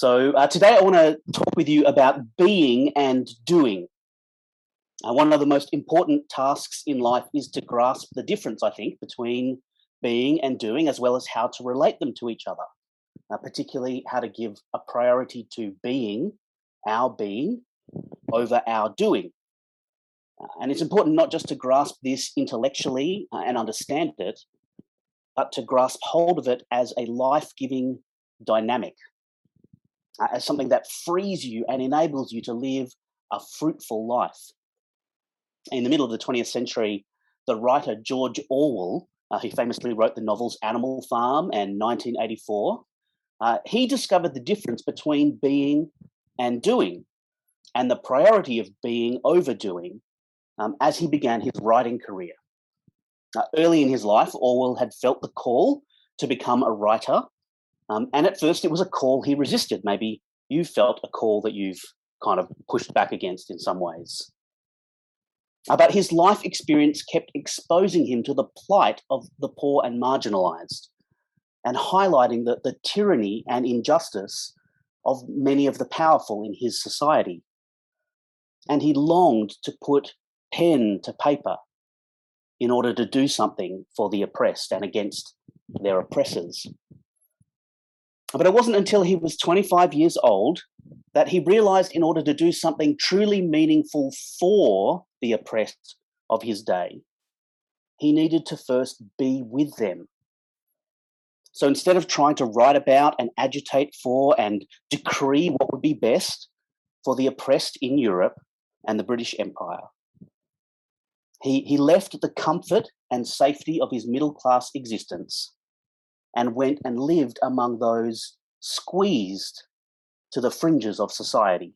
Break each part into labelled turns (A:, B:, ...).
A: So, uh, today I want to talk with you about being and doing. Uh, one of the most important tasks in life is to grasp the difference, I think, between being and doing, as well as how to relate them to each other, uh, particularly how to give a priority to being, our being, over our doing. Uh, and it's important not just to grasp this intellectually uh, and understand it, but to grasp hold of it as a life giving dynamic, as something that frees you and enables you to live a fruitful life. In the middle of the 20th century, the writer George Orwell, uh, who famously wrote the novels Animal Farm and 1984, uh, he discovered the difference between being and doing, and the priority of being over doing um, as he began his writing career. Uh, early in his life, Orwell had felt the call to become a writer, um, and at first it was a call he resisted. Maybe you felt a call that you've kind of pushed back against in some ways. But his life experience kept exposing him to the plight of the poor and marginalized, and highlighting the, the tyranny and injustice of many of the powerful in his society. And he longed to put pen to paper in order to do something for the oppressed and against their oppressors. But it wasn't until he was 25 years old that he realized in order to do something truly meaningful for the oppressed of his day, he needed to first be with them. So instead of trying to write about and agitate for and decree what would be best for the oppressed in Europe and the British Empire, he, he left the comfort and safety of his middle class existence and went and lived among those squeezed to the fringes of society.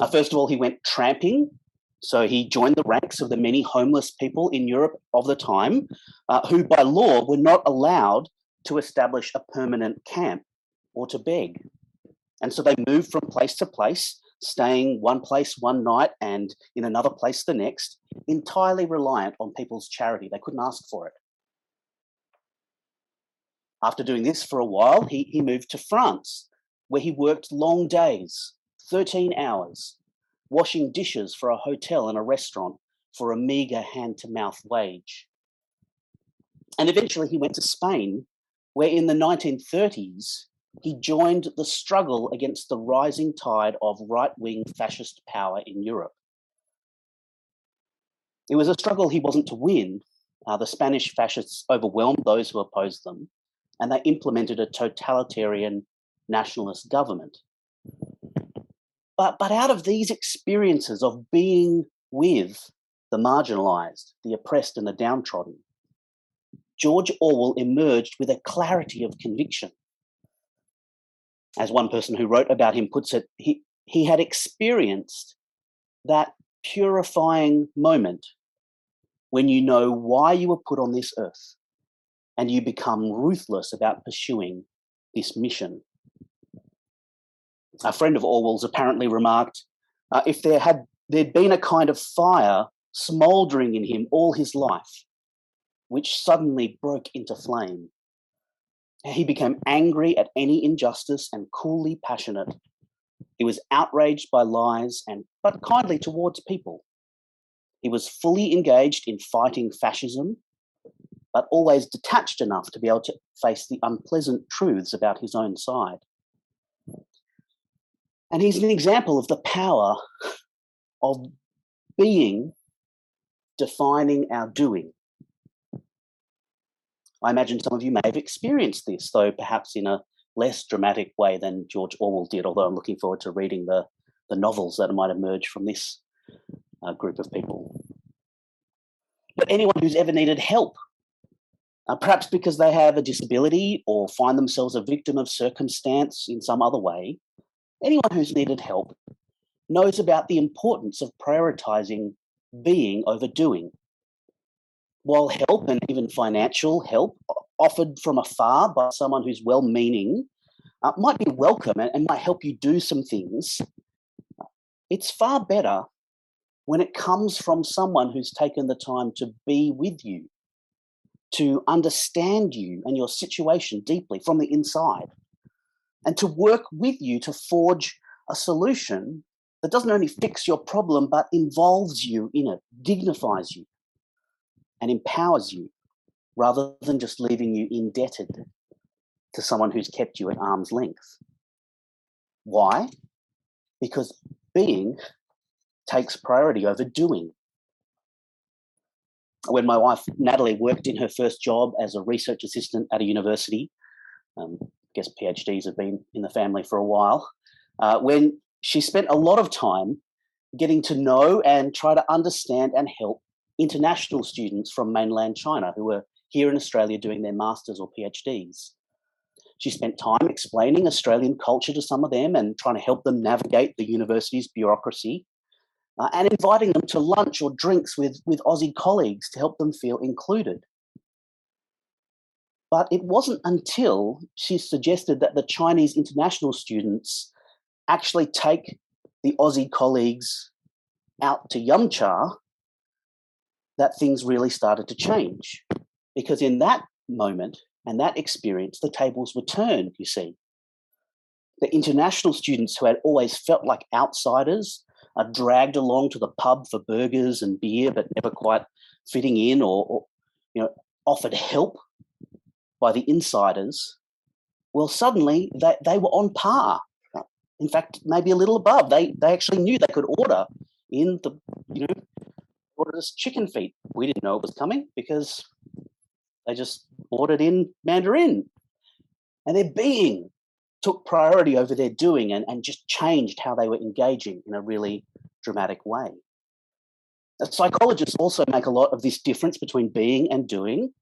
A: Uh, first of all, he went tramping. So he joined the ranks of the many homeless people in Europe of the time uh, who, by law, were not allowed to establish a permanent camp or to beg. And so they moved from place to place staying one place one night and in another place the next, entirely reliant on people's charity. They couldn't ask for it. After doing this for a while, he, he moved to France, where he worked long days, 13 hours, washing dishes for a hotel and a restaurant for a meager hand to mouth wage. And eventually he went to Spain, where in the 1930s he joined the struggle against the rising tide of right wing fascist power in Europe. It was a struggle he wasn't to win. Uh, the Spanish fascists overwhelmed those who opposed them, and they implemented a totalitarian nationalist government. But, but out of these experiences of being with the marginalized, the oppressed, and the downtrodden, George Orwell emerged with a clarity of conviction as one person who wrote about him puts it, he, he had experienced that purifying moment when you know why you were put on this earth and you become ruthless about pursuing this mission. A friend of Orwell's apparently remarked uh, if there had there'd been a kind of fire smouldering in him all his life, which suddenly broke into flame, he became angry at any injustice and coolly passionate. He was outraged by lies and but kindly towards people. He was fully engaged in fighting fascism, but always detached enough to be able to face the unpleasant truths about his own side. And he's an example of the power of being defining our doing. I imagine some of you may have experienced this, though perhaps in a less dramatic way than George Orwell did, although I'm looking forward to reading the, the novels that might emerge from this uh, group of people. But anyone who's ever needed help, uh, perhaps because they have a disability or find themselves a victim of circumstance in some other way, anyone who's needed help knows about the importance of prioritizing being over doing while help and even financial help offered from afar by someone who's well meaning uh, might be welcome and, and might help you do some things, it's far better when it comes from someone who's taken the time to be with you, to understand you and your situation deeply from the inside, and to work with you to forge a solution that doesn't only fix your problem, but involves you in it, dignifies you, and empowers you, rather than just leaving you indebted to someone who's kept you at arm's length. Why? Because being takes priority over doing. When my wife Natalie worked in her first job as a research assistant at a university, um, I guess PhDs have been in the family for a while. Uh, when she spent a lot of time getting to know and try to understand and help international students from mainland China who were here in Australia doing their masters or PhDs. She spent time explaining Australian culture to some of them and trying to help them navigate the university's bureaucracy uh, and inviting them to lunch or drinks with, with Aussie colleagues to help them feel included. But it wasn't until she suggested that the Chinese international students actually take the Aussie colleagues out to Yumcha that things really started to change. Because in that moment and that experience, the tables were turned, you see. The international students who had always felt like outsiders are dragged along to the pub for burgers and beer, but never quite fitting in or, or you know, offered help by the insiders. Well, suddenly they, they were on par in fact, maybe a little above. They they actually knew they could order in the you know order this chicken feet. We didn't know it was coming because they just ordered in Mandarin, and they're being took priority over their doing and, and just changed how they were engaging in a really dramatic way. Psychologists also make a lot of this difference between being and doing.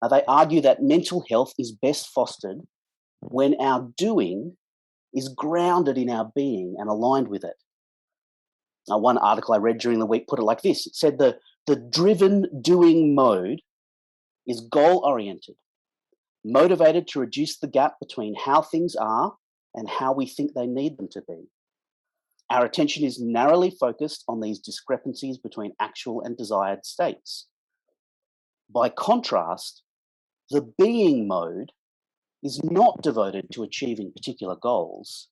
A: Uh, they argue that mental health is best fostered when our doing is grounded in our being and aligned with it. Now, one article I read during the week put it like this it said the, the driven doing mode is goal oriented, motivated to reduce the gap between how things are and how we think they need them to be. Our attention is narrowly focused on these discrepancies between actual and desired states. By contrast, the being mode is not devoted to achieving particular goals.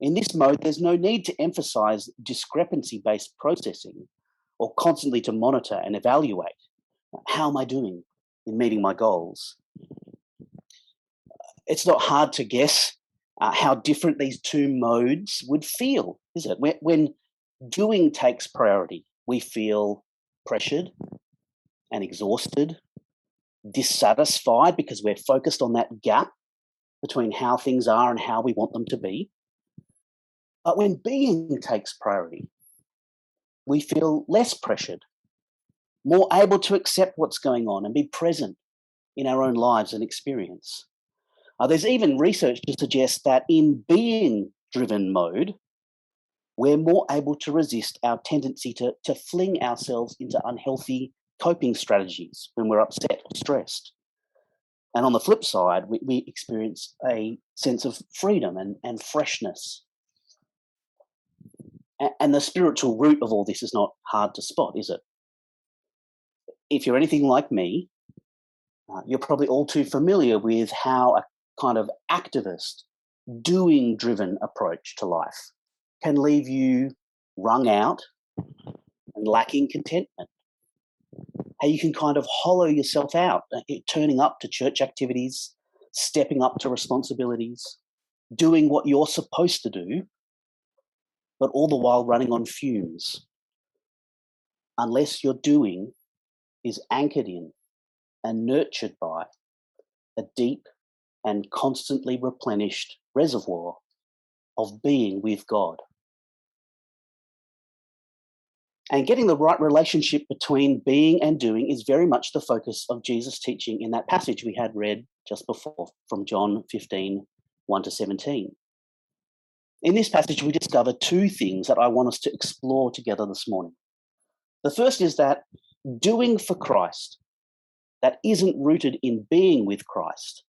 A: In this mode, there's no need to emphasize discrepancy based processing or constantly to monitor and evaluate how am I doing in meeting my goals. It's not hard to guess uh, how different these two modes would feel, is it? When, when doing takes priority, we feel pressured and exhausted, dissatisfied because we're focused on that gap between how things are and how we want them to be. But when being takes priority, we feel less pressured, more able to accept what's going on and be present in our own lives and experience. Uh, there's even research to suggest that in being driven mode, we're more able to resist our tendency to, to fling ourselves into unhealthy coping strategies when we're upset or stressed. And on the flip side, we, we experience a sense of freedom and, and freshness. And, and the spiritual root of all this is not hard to spot, is it? If you're anything like me, uh, you're probably all too familiar with how a kind of activist, doing driven approach to life can leave you wrung out and lacking contentment how you can kind of hollow yourself out, uh, turning up to church activities, stepping up to responsibilities, doing what you're supposed to do, but all the while running on fumes. Unless your doing is anchored in and nurtured by a deep and constantly replenished reservoir of being with God. And getting the right relationship between being and doing is very much the focus of Jesus' teaching in that passage we had read just before from John 15 1 to 17. In this passage, we discover two things that I want us to explore together this morning. The first is that doing for Christ that isn't rooted in being with Christ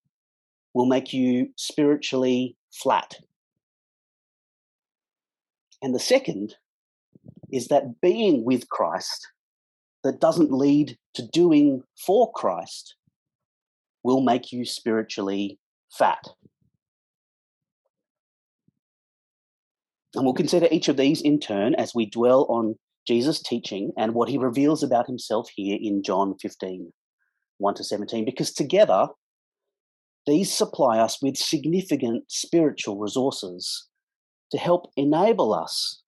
A: will make you spiritually flat. And the second is that being with Christ that doesn't lead to doing for Christ will make you spiritually fat. And we'll consider each of these in turn as we dwell on Jesus' teaching and what he reveals about himself here in John 15, 1 to 17, because together these supply us with significant spiritual resources to help enable us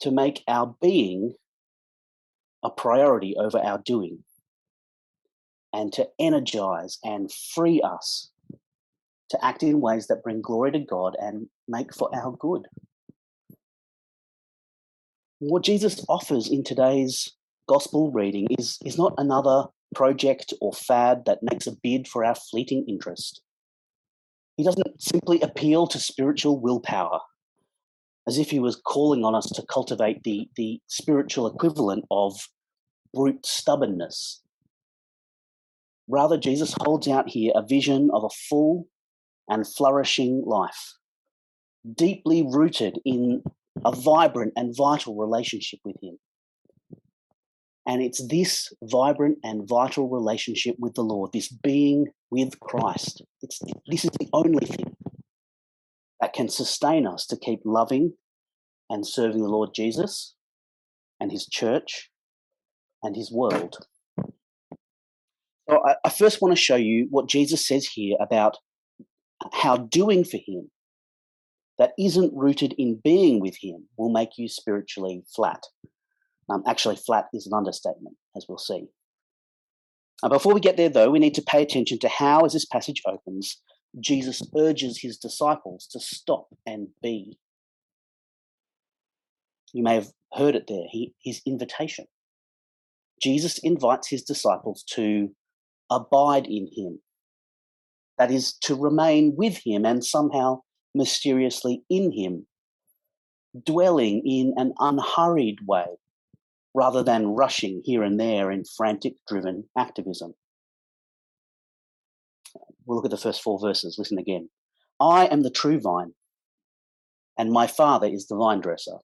A: to make our being a priority over our doing and to energize and free us to act in ways that bring glory to God and make for our good. What Jesus offers in today's gospel reading is, is not another project or fad that makes a bid for our fleeting interest. He doesn't simply appeal to spiritual willpower as if he was calling on us to cultivate the, the spiritual equivalent of brute stubbornness. Rather, Jesus holds out here a vision of a full and flourishing life, deeply rooted in a vibrant and vital relationship with Him. And it's this vibrant and vital relationship with the Lord, this being with Christ. It's, this is the only thing that can sustain us to keep loving and serving the Lord Jesus and His church and His world. So I, I first want to show you what Jesus says here about how doing for Him that isn't rooted in being with Him will make you spiritually flat. Um, actually, flat is an understatement, as we'll see. Uh, before we get there, though, we need to pay attention to how, as this passage opens, Jesus urges his disciples to stop and be. You may have heard it there, he, his invitation. Jesus invites his disciples to abide in him, that is, to remain with him and somehow mysteriously in him, dwelling in an unhurried way rather than rushing here and there in frantic driven activism. We'll look at the first four verses. Listen again. I am the true vine, and my Father is the vine dresser.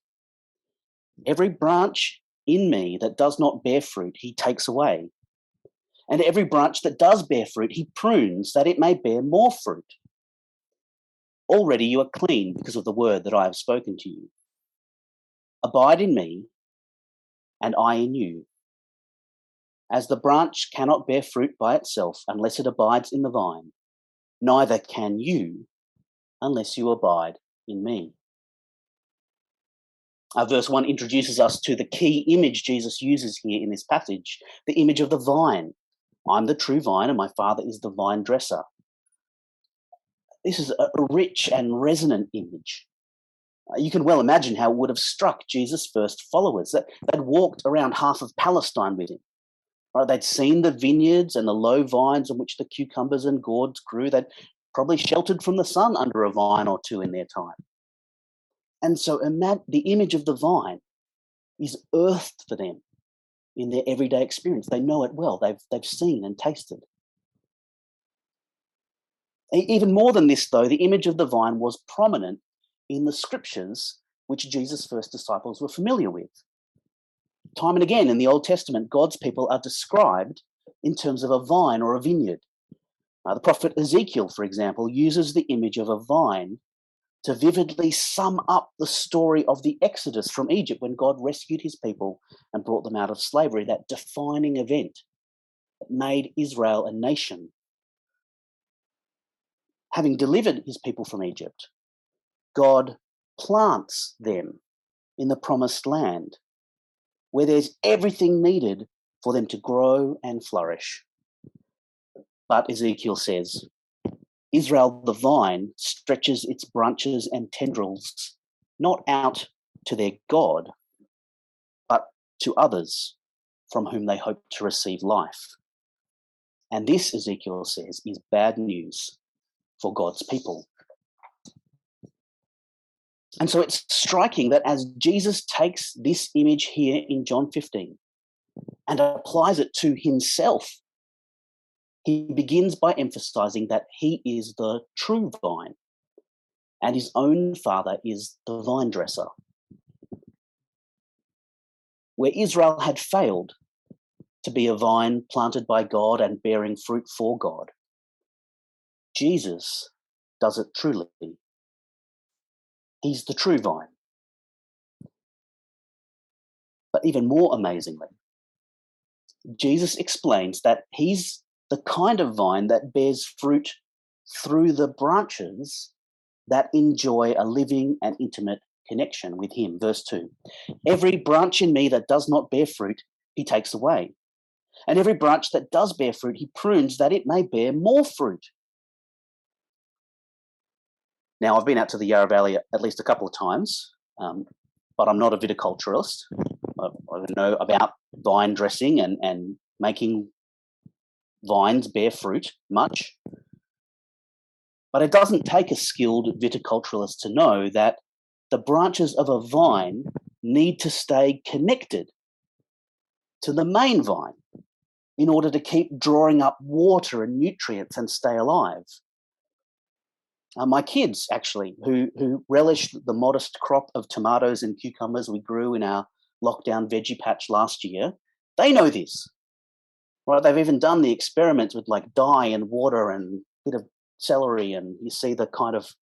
A: Every branch in me that does not bear fruit, he takes away. And every branch that does bear fruit, he prunes that it may bear more fruit. Already you are clean because of the word that I have spoken to you. Abide in me, and I in you. As the branch cannot bear fruit by itself unless it abides in the vine, neither can you unless you abide in me. Uh, verse 1 introduces us to the key image Jesus uses here in this passage the image of the vine. I'm the true vine, and my Father is the vine dresser. This is a rich and resonant image you can well imagine how it would have struck Jesus' first followers. That they'd walked around half of Palestine with him. Right? They'd seen the vineyards and the low vines on which the cucumbers and gourds grew. They'd probably sheltered from the sun under a vine or two in their time. And so the image of the vine is earthed for them in their everyday experience. They know it well. They've, they've seen and tasted. Even more than this, though, the image of the vine was prominent in the scriptures which Jesus' first disciples were familiar with. Time and again in the Old Testament, God's people are described in terms of a vine or a vineyard. Uh, the prophet Ezekiel, for example, uses the image of a vine to vividly sum up the story of the Exodus from Egypt when God rescued his people and brought them out of slavery, that defining event that made Israel a nation. Having delivered his people from Egypt, God plants them in the promised land where there's everything needed for them to grow and flourish. But Ezekiel says, Israel, the vine, stretches its branches and tendrils not out to their God, but to others from whom they hope to receive life. And this, Ezekiel says, is bad news for God's people. And so it's striking that as Jesus takes this image here in John 15 and applies it to himself, he begins by emphasizing that he is the true vine and his own father is the vine dresser. Where Israel had failed to be a vine planted by God and bearing fruit for God, Jesus does it truly He's the true vine. But even more amazingly, Jesus explains that he's the kind of vine that bears fruit through the branches that enjoy a living and intimate connection with him. Verse 2 Every branch in me that does not bear fruit, he takes away. And every branch that does bear fruit, he prunes that it may bear more fruit. Now, I've been out to the Yarra Valley at least a couple of times, um, but I'm not a viticulturalist. I, I know about vine dressing and, and making vines bear fruit much. But it doesn't take a skilled viticulturalist to know that the branches of a vine need to stay connected to the main vine in order to keep drawing up water and nutrients and stay alive. Uh, my kids, actually, who, who relished the modest crop of tomatoes and cucumbers we grew in our lockdown veggie patch last year, they know this. Right? They've even done the experiments with like dye and water and a bit of celery, and you see the kind of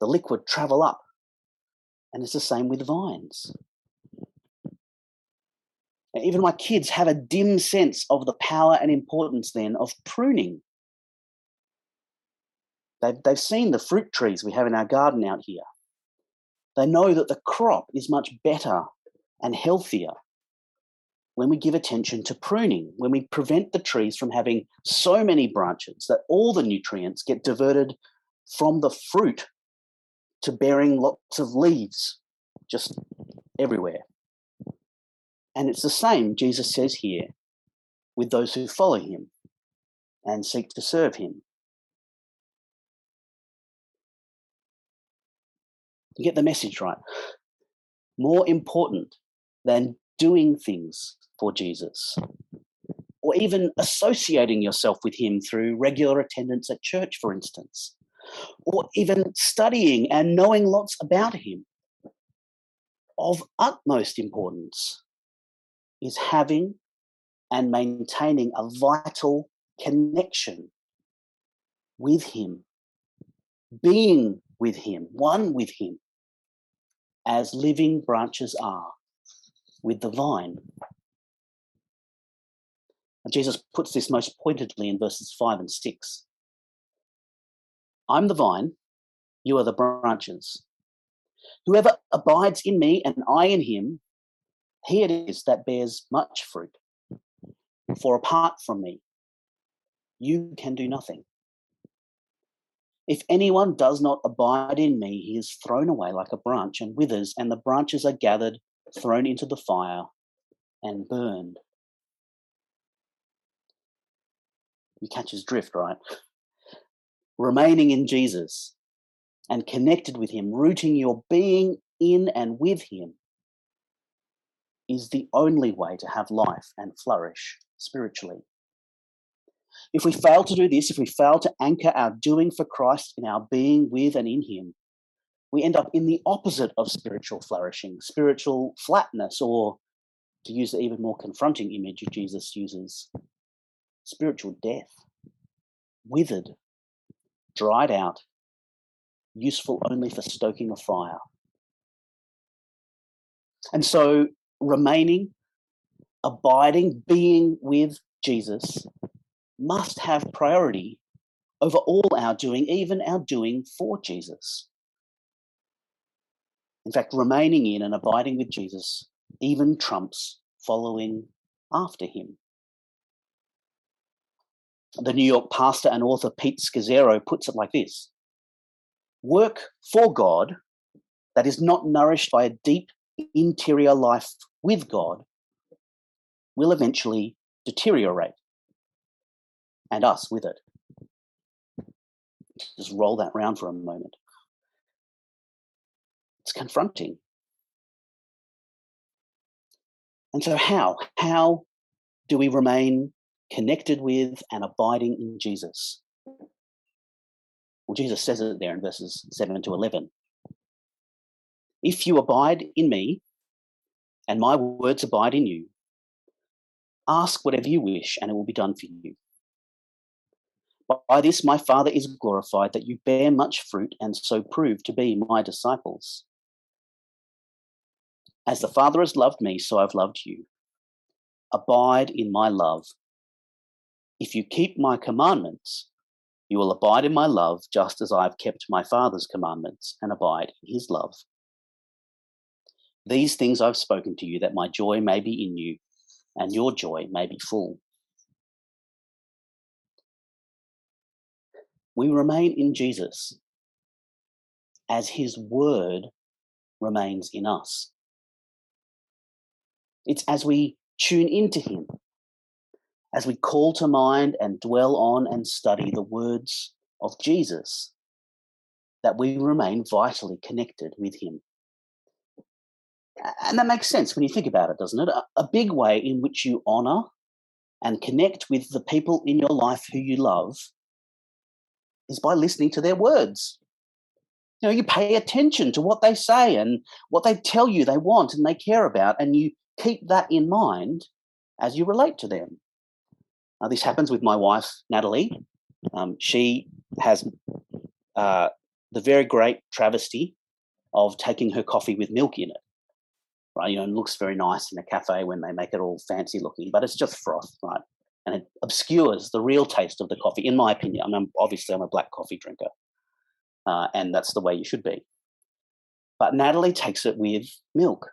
A: the liquid travel up. And it's the same with vines. Even my kids have a dim sense of the power and importance then of pruning. They've, they've seen the fruit trees we have in our garden out here. They know that the crop is much better and healthier when we give attention to pruning, when we prevent the trees from having so many branches that all the nutrients get diverted from the fruit to bearing lots of leaves just everywhere. And it's the same, Jesus says here, with those who follow him and seek to serve him. Get the message right. More important than doing things for Jesus, or even associating yourself with him through regular attendance at church, for instance, or even studying and knowing lots about him. Of utmost importance is having and maintaining a vital connection with him, being with him, one with him, as living branches are with the vine. And Jesus puts this most pointedly in verses 5 and 6. I'm the vine, you are the branches. Whoever abides in me and I in him, he it is that bears much fruit. For apart from me, you can do nothing. If anyone does not abide in me, he is thrown away like a branch and withers, and the branches are gathered, thrown into the fire, and burned. You catch his drift, right? Remaining in Jesus and connected with him, rooting your being in and with him, is the only way to have life and flourish spiritually. If we fail to do this, if we fail to anchor our doing for Christ in our being with and in Him, we end up in the opposite of spiritual flourishing, spiritual flatness, or to use the even more confronting image Jesus uses, spiritual death, withered, dried out, useful only for stoking a fire. And so, remaining, abiding, being with Jesus must have priority over all our doing, even our doing for Jesus. In fact, remaining in and abiding with Jesus even trumps following after him. The New York pastor and author Pete Scazzero puts it like this Work for God that is not nourished by a deep interior life with God will eventually deteriorate and us with it. Just roll that round for a moment. It's confronting. And so, how? How do we remain connected with and abiding in Jesus? Well, Jesus says it there in verses 7 to 11. If you abide in me and my words abide in you, ask whatever you wish and it will be done for you. By this my Father is glorified, that you bear much fruit and so prove to be my disciples. As the Father has loved me, so I've loved you. Abide in my love. If you keep my commandments, you will abide in my love, just as I have kept my Father's commandments and abide in his love. These things I've spoken to you, that my joy may be in you, and your joy may be full. We remain in Jesus as his word remains in us. It's as we tune into him as we call to mind and dwell on and study the words of Jesus, that we remain vitally connected with him. And that makes sense when you think about it, doesn't it? A, big way in which you honor and connect with the people in your life who you love is by listening to their words. You know, you pay attention to what they say and what they tell you they want and they care about, and you keep that in mind as you relate to them. Uh, this happens with my wife, Natalie. Um, she has uh, the very great travesty of taking her coffee with milk in it. Right, you know, it looks very nice in a cafe when they make it all fancy looking, but it's just froth, right? And it obscures the real taste of the coffee, in my opinion. I mean, obviously, I'm a black coffee drinker, uh, and that's the way you should be. But Natalie takes it with milk.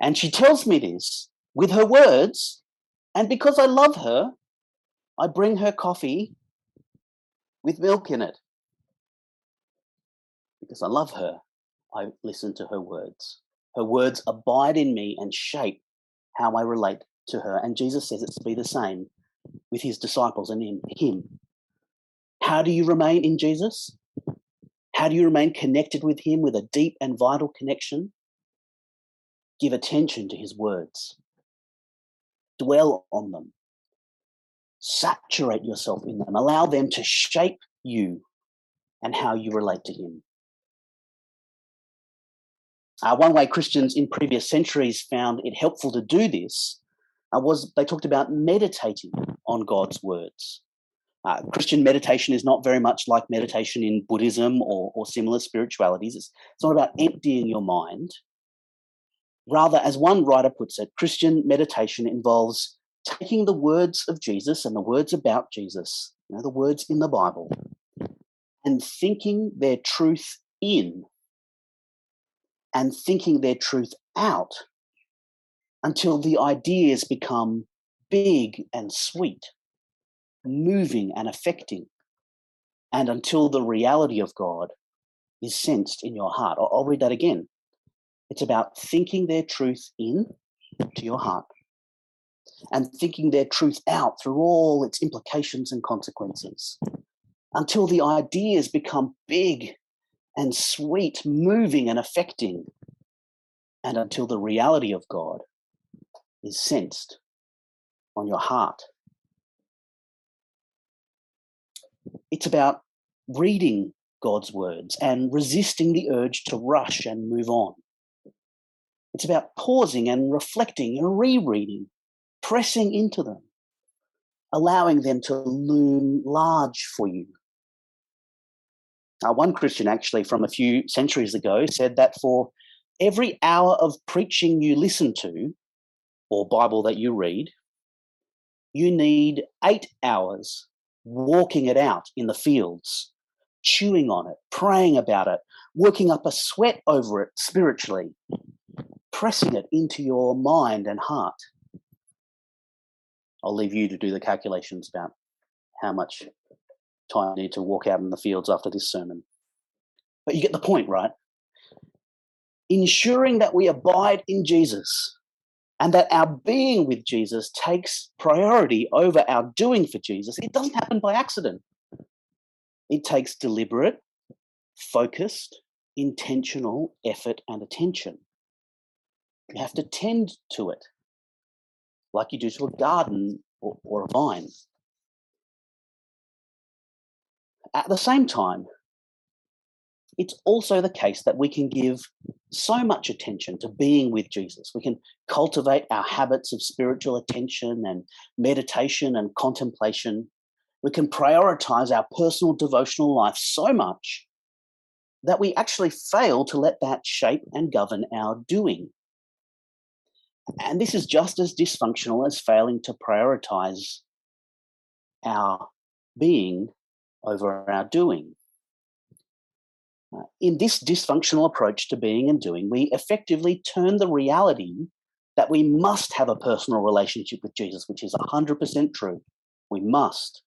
A: And she tells me this with her words. And because I love her, I bring her coffee with milk in it. Because I love her, I listen to her words. Her words abide in me and shape how I relate to her. And Jesus says it's to be the same with his disciples and in him. How do you remain in Jesus? How do you remain connected with him with a deep and vital connection? Give attention to his words. Dwell on them saturate yourself in them, allow them to shape you and how you relate to Him. Uh, one way Christians in previous centuries found it helpful to do this uh, was they talked about meditating on God's words. Uh, Christian meditation is not very much like meditation in Buddhism or, or similar spiritualities. It's, it's not about emptying your mind. Rather, as one writer puts it, Christian meditation involves taking the words of Jesus and the words about Jesus, you know, the words in the Bible, and thinking their truth in and thinking their truth out until the ideas become big and sweet, moving and affecting, and until the reality of God is sensed in your heart. I'll, read that again. It's about thinking their truth in to your heart and thinking their truth out through all its implications and consequences until the ideas become big and sweet, moving and affecting, and until the reality of God is sensed on your heart. It's about reading God's words and resisting the urge to rush and move on. It's about pausing and reflecting and rereading pressing into them, allowing them to loom large for you. Now, one Christian actually from a few centuries ago said that for every hour of preaching you listen to, or Bible that you read, you need eight hours walking it out in the fields, chewing on it, praying about it, working up a sweat over it spiritually, pressing it into your mind and heart. I'll leave you to do the calculations about how much time you need to walk out in the fields after this sermon. But you get the point, right? Ensuring that we abide in Jesus and that our being with Jesus takes priority over our doing for Jesus, it doesn't happen by accident. It takes deliberate, focused, intentional effort and attention. You have to tend to it like you do to a garden or, or a vine. At the same time, it's also the case that we can give so much attention to being with Jesus. We can cultivate our habits of spiritual attention and meditation and contemplation. we can prioritize our personal devotional life so much that we actually fail to let that shape and govern our doing. And this is just as dysfunctional as failing to prioritize our being over our doing. In this dysfunctional approach to being and doing, we effectively turn the reality that we must have a personal relationship with Jesus, which is 100% true. We must.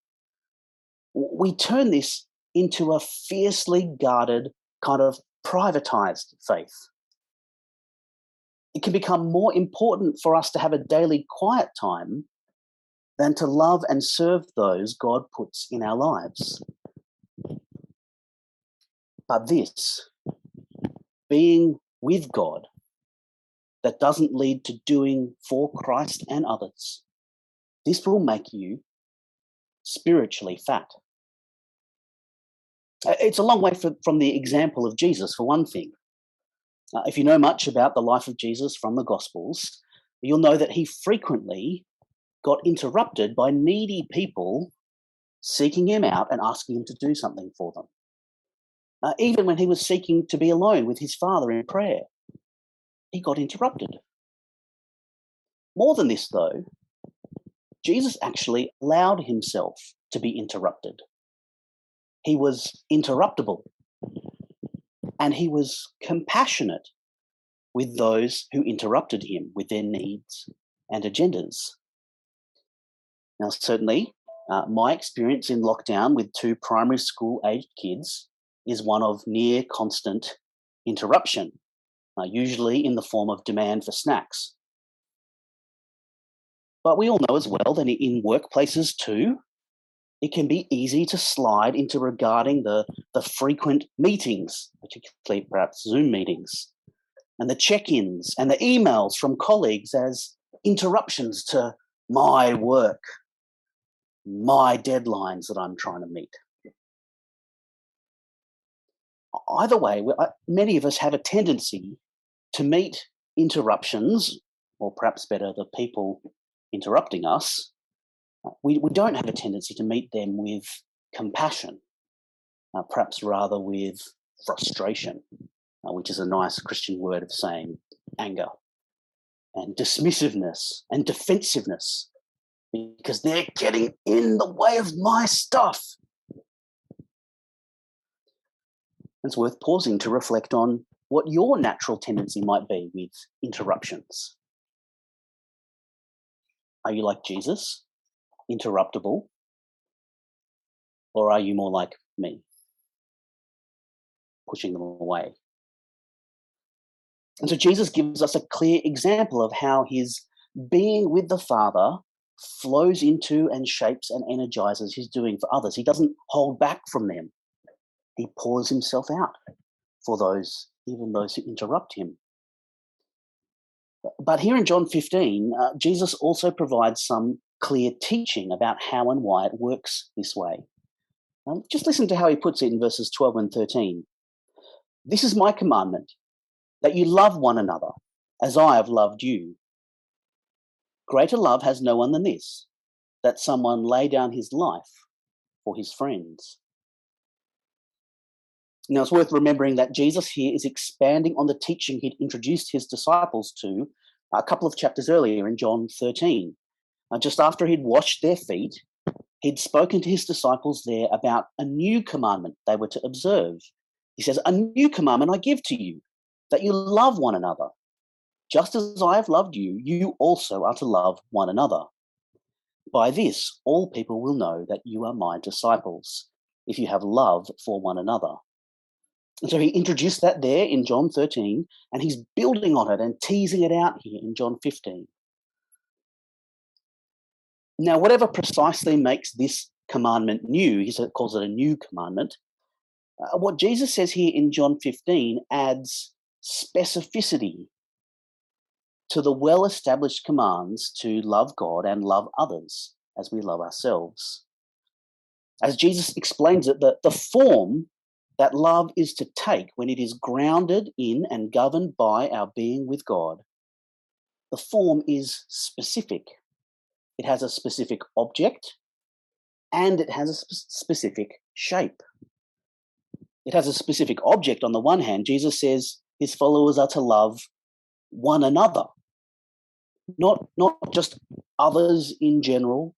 A: We turn this into a fiercely guarded, kind of privatized faith. It can become more important for us to have a daily quiet time than to love and serve those God puts in our lives. But this, being with God, that doesn't lead to doing for Christ and others, this will make you spiritually fat. Uh, it's a long way from the example of Jesus, for one thing. Uh, if you know much about the life of Jesus from the Gospels, you'll know that he frequently got interrupted by needy people seeking him out and asking him to do something for them uh, even when he was seeking to be alone with his father in prayer. He got interrupted. More than this, though, Jesus actually allowed himself to be interrupted. He was interruptible and he was compassionate with those who interrupted him with their needs and agendas. Now, certainly, uh, my experience in lockdown with two primary school aged kids is one of near constant interruption, uh, usually in the form of demand for snacks. But we all know as well that in workplaces too, it can be easy to slide into regarding the, the frequent meetings, particularly perhaps Zoom meetings, and the check ins and the emails from colleagues as interruptions to my work, my deadlines that I'm trying to meet either way, uh, many of us have a tendency to meet interruptions, or perhaps better, the people interrupting us. Uh, we, we don't have a tendency to meet them with compassion, uh, perhaps rather with frustration, uh, which is a nice Christian word of saying anger and dismissiveness and defensiveness because they're getting in the way of my stuff. It's worth pausing to reflect on what your natural tendency might be with interruptions. Are you like Jesus, interruptible? Or are you more like me, pushing them away? And so Jesus gives us a clear example of how his being with the Father flows into and shapes and energizes his doing for others. He doesn't hold back from them he pours himself out for those, even those who interrupt him. But here in John 15, uh, Jesus also provides some clear teaching about how and why it works this way. Um, just listen to how he puts it in verses 12 and 13. This is my commandment that you love one another as I have loved you. Greater love has no one than this that someone lay down his life for his friends. Now, it's worth remembering that Jesus here is expanding on the teaching he'd introduced his disciples to a couple of chapters earlier in John 13. Uh, just after he'd washed their feet, he'd spoken to his disciples there about a new commandment they were to observe. He says, A new commandment I give to you, that you love one another. Just as I have loved you, you also are to love one another. By this, all people will know that you are my disciples, if you have love for one another. And so he introduced that there in John 13, and he's building on it and teasing it out here in John 15. Now, whatever precisely makes this commandment new, he calls it a new commandment. Uh, what Jesus says here in John 15 adds specificity to the well established commands to love God and love others as we love ourselves. As Jesus explains it, the, the form that love is to take when it is grounded in and governed by our being with God. The form is specific. It has a specific object and it has a sp- specific shape. It has a specific object. On the one hand, Jesus says his followers are to love one another, not, not just others in general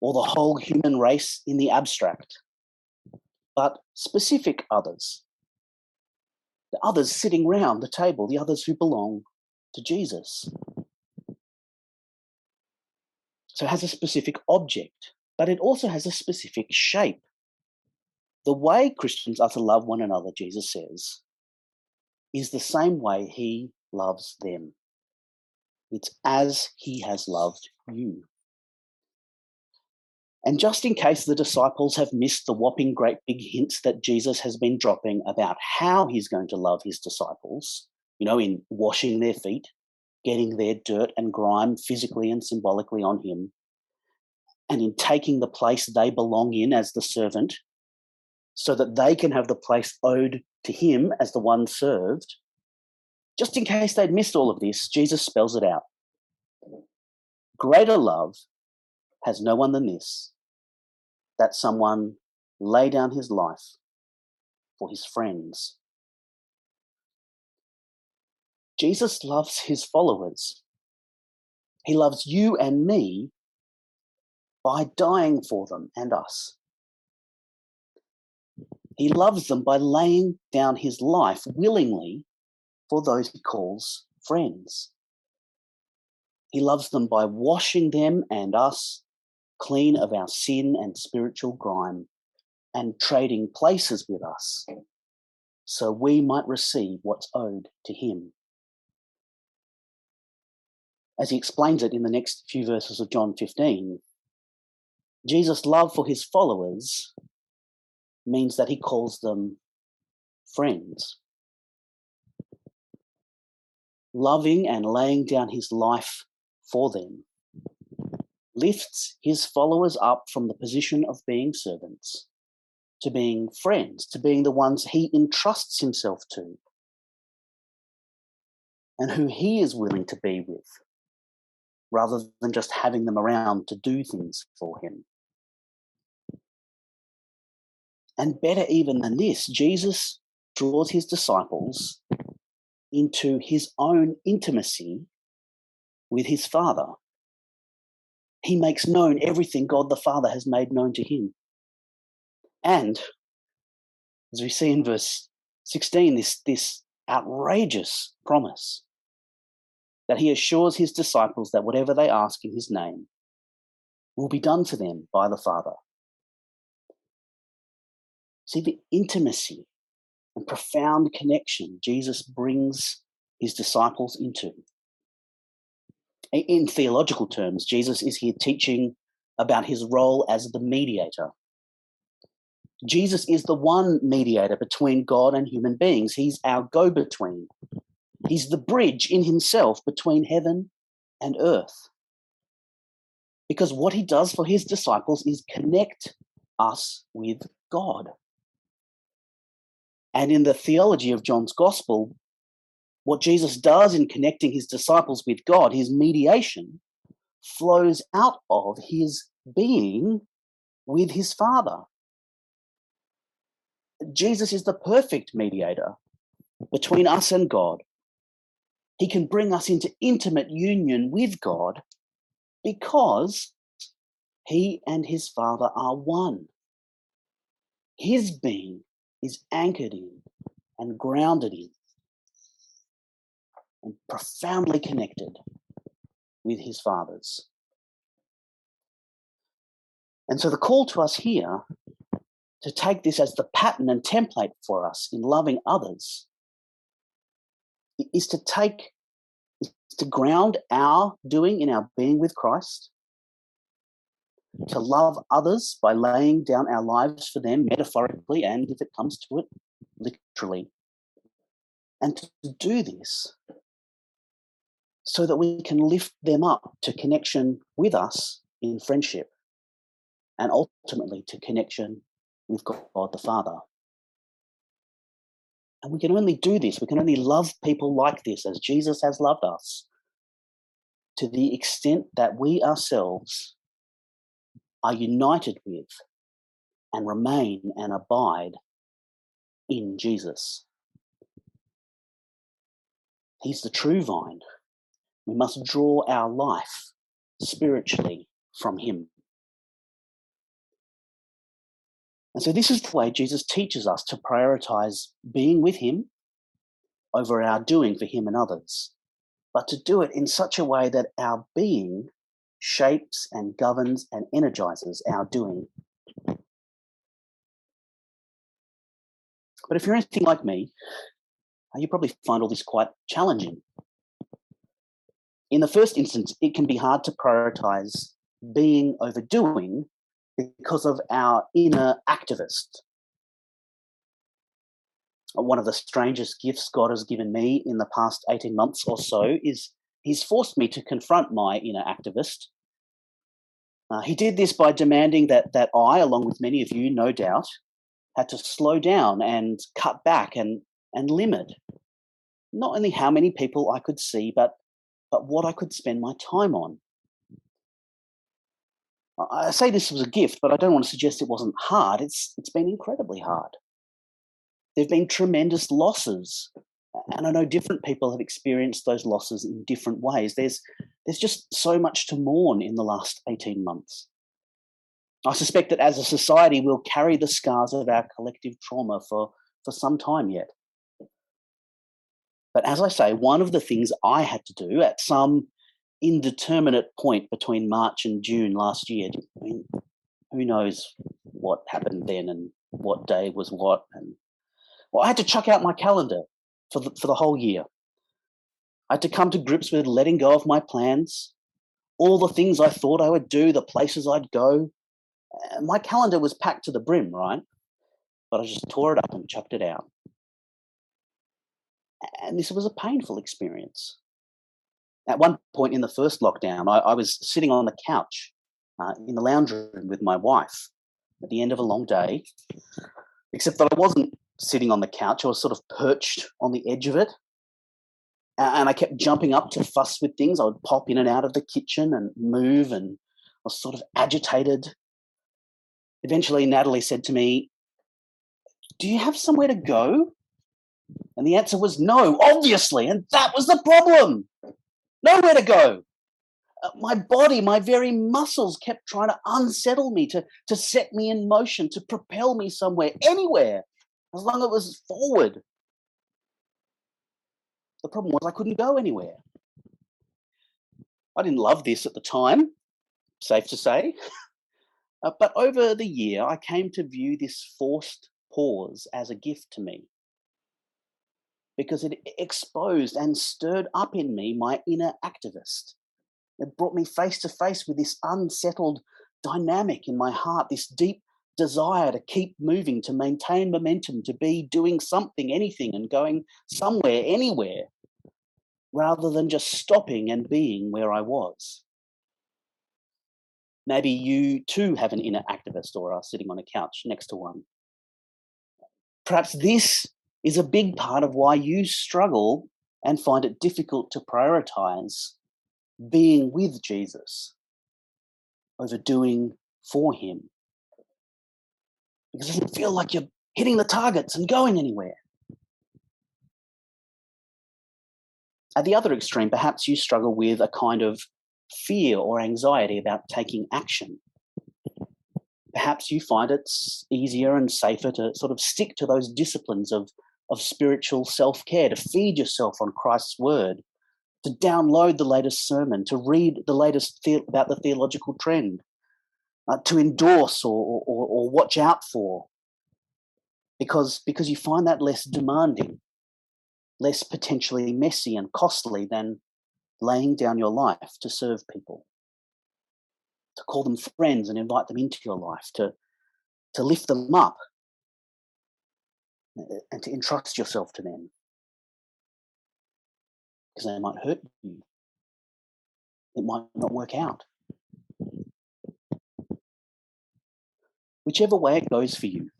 A: or the whole human race in the abstract, but specific others. The others sitting round the table, the others who belong to Jesus. So it has a specific object, but it also has a specific shape. The way Christians are to love one another, Jesus says, is the same way he loves them. It's as he has loved you. And just in case the disciples have missed the whopping great big hints that Jesus has been dropping about how he's going to love his disciples, you know, in washing their feet, getting their dirt and grime physically and symbolically on him, and in taking the place they belong in as the servant, so that they can have the place owed to him as the one served. Just in case they'd missed all of this, Jesus spells it out. Greater love has no one than this that someone lay down his life for his friends. Jesus loves his followers. He loves you and me by dying for them and us. He loves them by laying down his life willingly for those he calls friends. He loves them by washing them and us clean of our sin and spiritual grime and trading places with us so we might receive what's owed to him as he explains it in the next few verses of John 15, Jesus' love for his followers means that he calls them friends. Loving and laying down his life for them lifts his followers up from the position of being servants to being friends, to being the ones he entrusts himself to and who he is willing to be with rather than just having them around to do things for him. And better even than this, Jesus draws his disciples into his own intimacy with his Father. He makes known everything God the Father has made known to him. And as we see in verse 16, this, this outrageous promise that he assures his disciples that whatever they ask in his name will be done for them by the Father. See the intimacy and profound connection Jesus brings his disciples into. In theological terms, Jesus is here teaching about his role as the mediator. Jesus is the one mediator between God and human beings. He's our go between. He's the bridge in himself between heaven and earth. Because what he does for his disciples is connect us with God. And in the theology of John's gospel, what Jesus does in connecting his disciples with God, his mediation, flows out of his being with his Father. Jesus is the perfect mediator between us and God. He can bring us into intimate union with God because he and his Father are one. His being is anchored in and grounded in and profoundly connected with his Father's. And so the call to us here to take this as the pattern and template for us in loving others is to take, is to ground our doing in our being with Christ, to love others by laying down our lives for them metaphorically and, if it comes to it, literally. And to do this so that we can lift them up to connection with us in friendship and ultimately to connection with God the Father. And we can only do this, we can only love people like this as Jesus has loved us to the extent that we ourselves are united with and remain and abide in Jesus. He's the true vine. We must draw our life spiritually from Him. And so, this is the way Jesus teaches us to prioritize being with Him over our doing for Him and others, but to do it in such a way that our being shapes and governs and energizes our doing. But if you're anything like me, uh, you probably find all this quite challenging. In the first instance, it can be hard to prioritize being over doing because of our inner activist. One of the strangest gifts God has given me in the past 18 months or so is He's forced me to confront my inner activist. Uh, he did this by demanding that, that I, along with many of you, no doubt, had to slow down and cut back and, and limit not only how many people I could see, but, but what I could spend my time on. I say this was a gift, but I don't want to suggest it wasn't hard. It's it's been incredibly hard. There've been tremendous losses, and I know different people have experienced those losses in different ways. There's there's just so much to mourn in the last 18 months. I suspect that as a society we'll carry the scars of our collective trauma for, for some time yet. But as I say, one of the things I had to do at some indeterminate point between March and June last year. I mean, who knows what happened then and what day was what? And well, I had to chuck out my calendar for the, for the whole year. I had to come to grips with letting go of my plans, all the things I thought I would do, the places I'd go. Uh, my calendar was packed to the brim, right? But I just tore it up and chucked it out. And this was a painful experience. At one point in the first lockdown, I, I was sitting on the couch uh, in the lounge room with my wife at the end of a long day, except that I wasn't sitting on the couch. I was sort of perched on the edge of it. And I kept jumping up to fuss with things. I would pop in and out of the kitchen and move, and I was sort of agitated. Eventually, Natalie said to me, Do you have somewhere to go? And the answer was no, obviously. And that was the problem nowhere to go. Uh, my body, my very muscles kept trying to unsettle me, to, to set me in motion, to propel me somewhere, anywhere, as long as it was forward. The problem was I couldn't go anywhere. I didn't love this at the time, safe to say. Uh, but over the year, I came to view this forced pause as a gift to me because it exposed and stirred up in me my inner activist. It brought me face to face with this unsettled dynamic in my heart, this deep desire to keep moving, to maintain momentum, to be doing something, anything, and going somewhere, anywhere, rather than just stopping and being where I was. Maybe you too have an inner activist or are sitting on a couch next to one. Perhaps this is a big part of why you struggle and find it difficult to prioritize being with Jesus over doing for him. Because it doesn't feel like you're hitting the targets and going anywhere. At the other extreme, perhaps you struggle with a kind of fear or anxiety about taking action perhaps you find it's easier and safer to sort of stick to those disciplines of of spiritual self care, to feed yourself on Christ's word, to download the latest sermon, to read the latest the- about the theological trend, uh, to endorse or, or, or watch out for, because, because you find that less demanding, less potentially messy and costly than laying down your life to serve people, to call them friends and invite them into your life, to, to lift them up and to entrust yourself to them because they might hurt you. It might not work out. Whichever way it goes for you,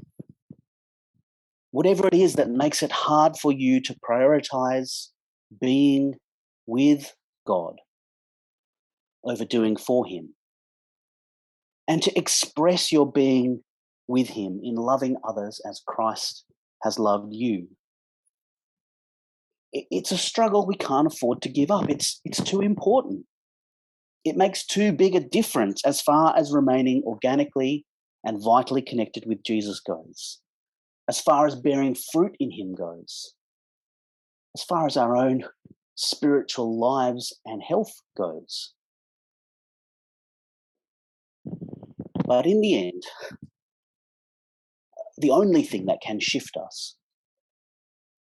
A: whatever it is that makes it hard for you to prioritize being with God over doing for Him, and to express your being with Him in loving others as Christ has loved you. It's a struggle we can't afford to give up. It's, it's too important. It makes too big a difference as far as remaining organically and vitally connected with Jesus goes, as far as bearing fruit in Him goes, as far as our own spiritual lives and health goes. But in the end, the only thing that can shift us,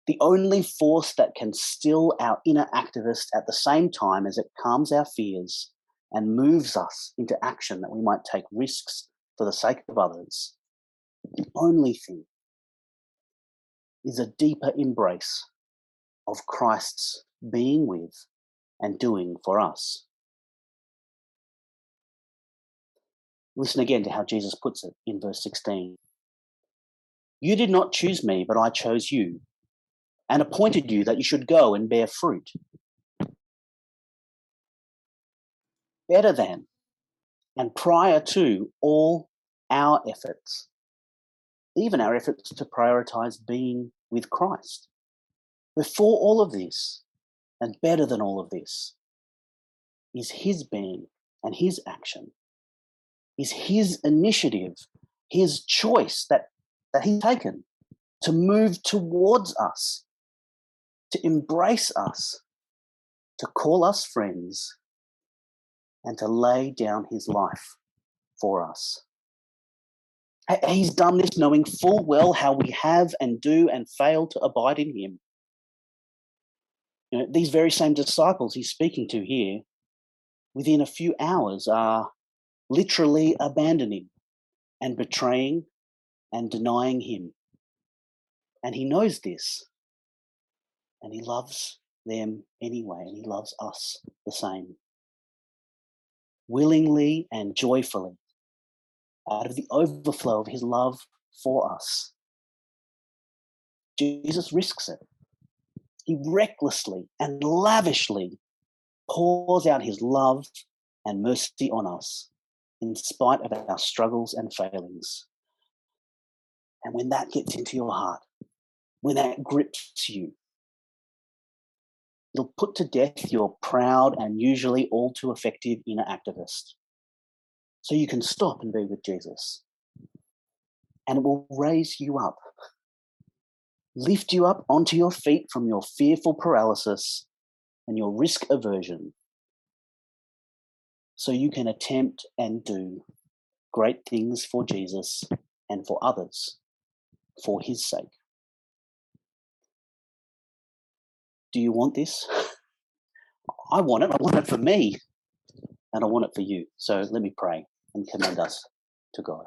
A: the only force that can still our inner activist at the same time as it calms our fears and moves us into action that we might take risks for the sake of others, the only thing is a deeper embrace of Christ's being with and doing for us. Listen again to how Jesus puts it in verse 16. You did not choose me, but I chose you and appointed you that you should go and bear fruit. Better than and prior to all our efforts, even our efforts to prioritize being with Christ. Before all of this, and better than all of this, is His being and His action is his initiative, his choice that, that he's taken to move towards us, to embrace us, to call us friends, and to lay down his life for us. He's done this knowing full well how we have and do and fail to abide in him. You know, these very same disciples he's speaking to here, within a few hours, are literally abandoning and betraying and denying him. And he knows this. And he loves them anyway, and he loves us the same. Willingly and joyfully, out of the overflow of his love for us, Jesus risks it. He recklessly and lavishly pours out his love and mercy on us in spite of our struggles and failings. And when that gets into your heart, when that grips you, it'll put to death your proud and usually all too effective inner activist. So you can stop and be with Jesus. And it will raise you up, lift you up onto your feet from your fearful paralysis and your risk aversion so you can attempt and do great things for Jesus and for others for his sake. Do you want this? I want it. I want it for me. And I want it for you. So let me pray and commend us to God.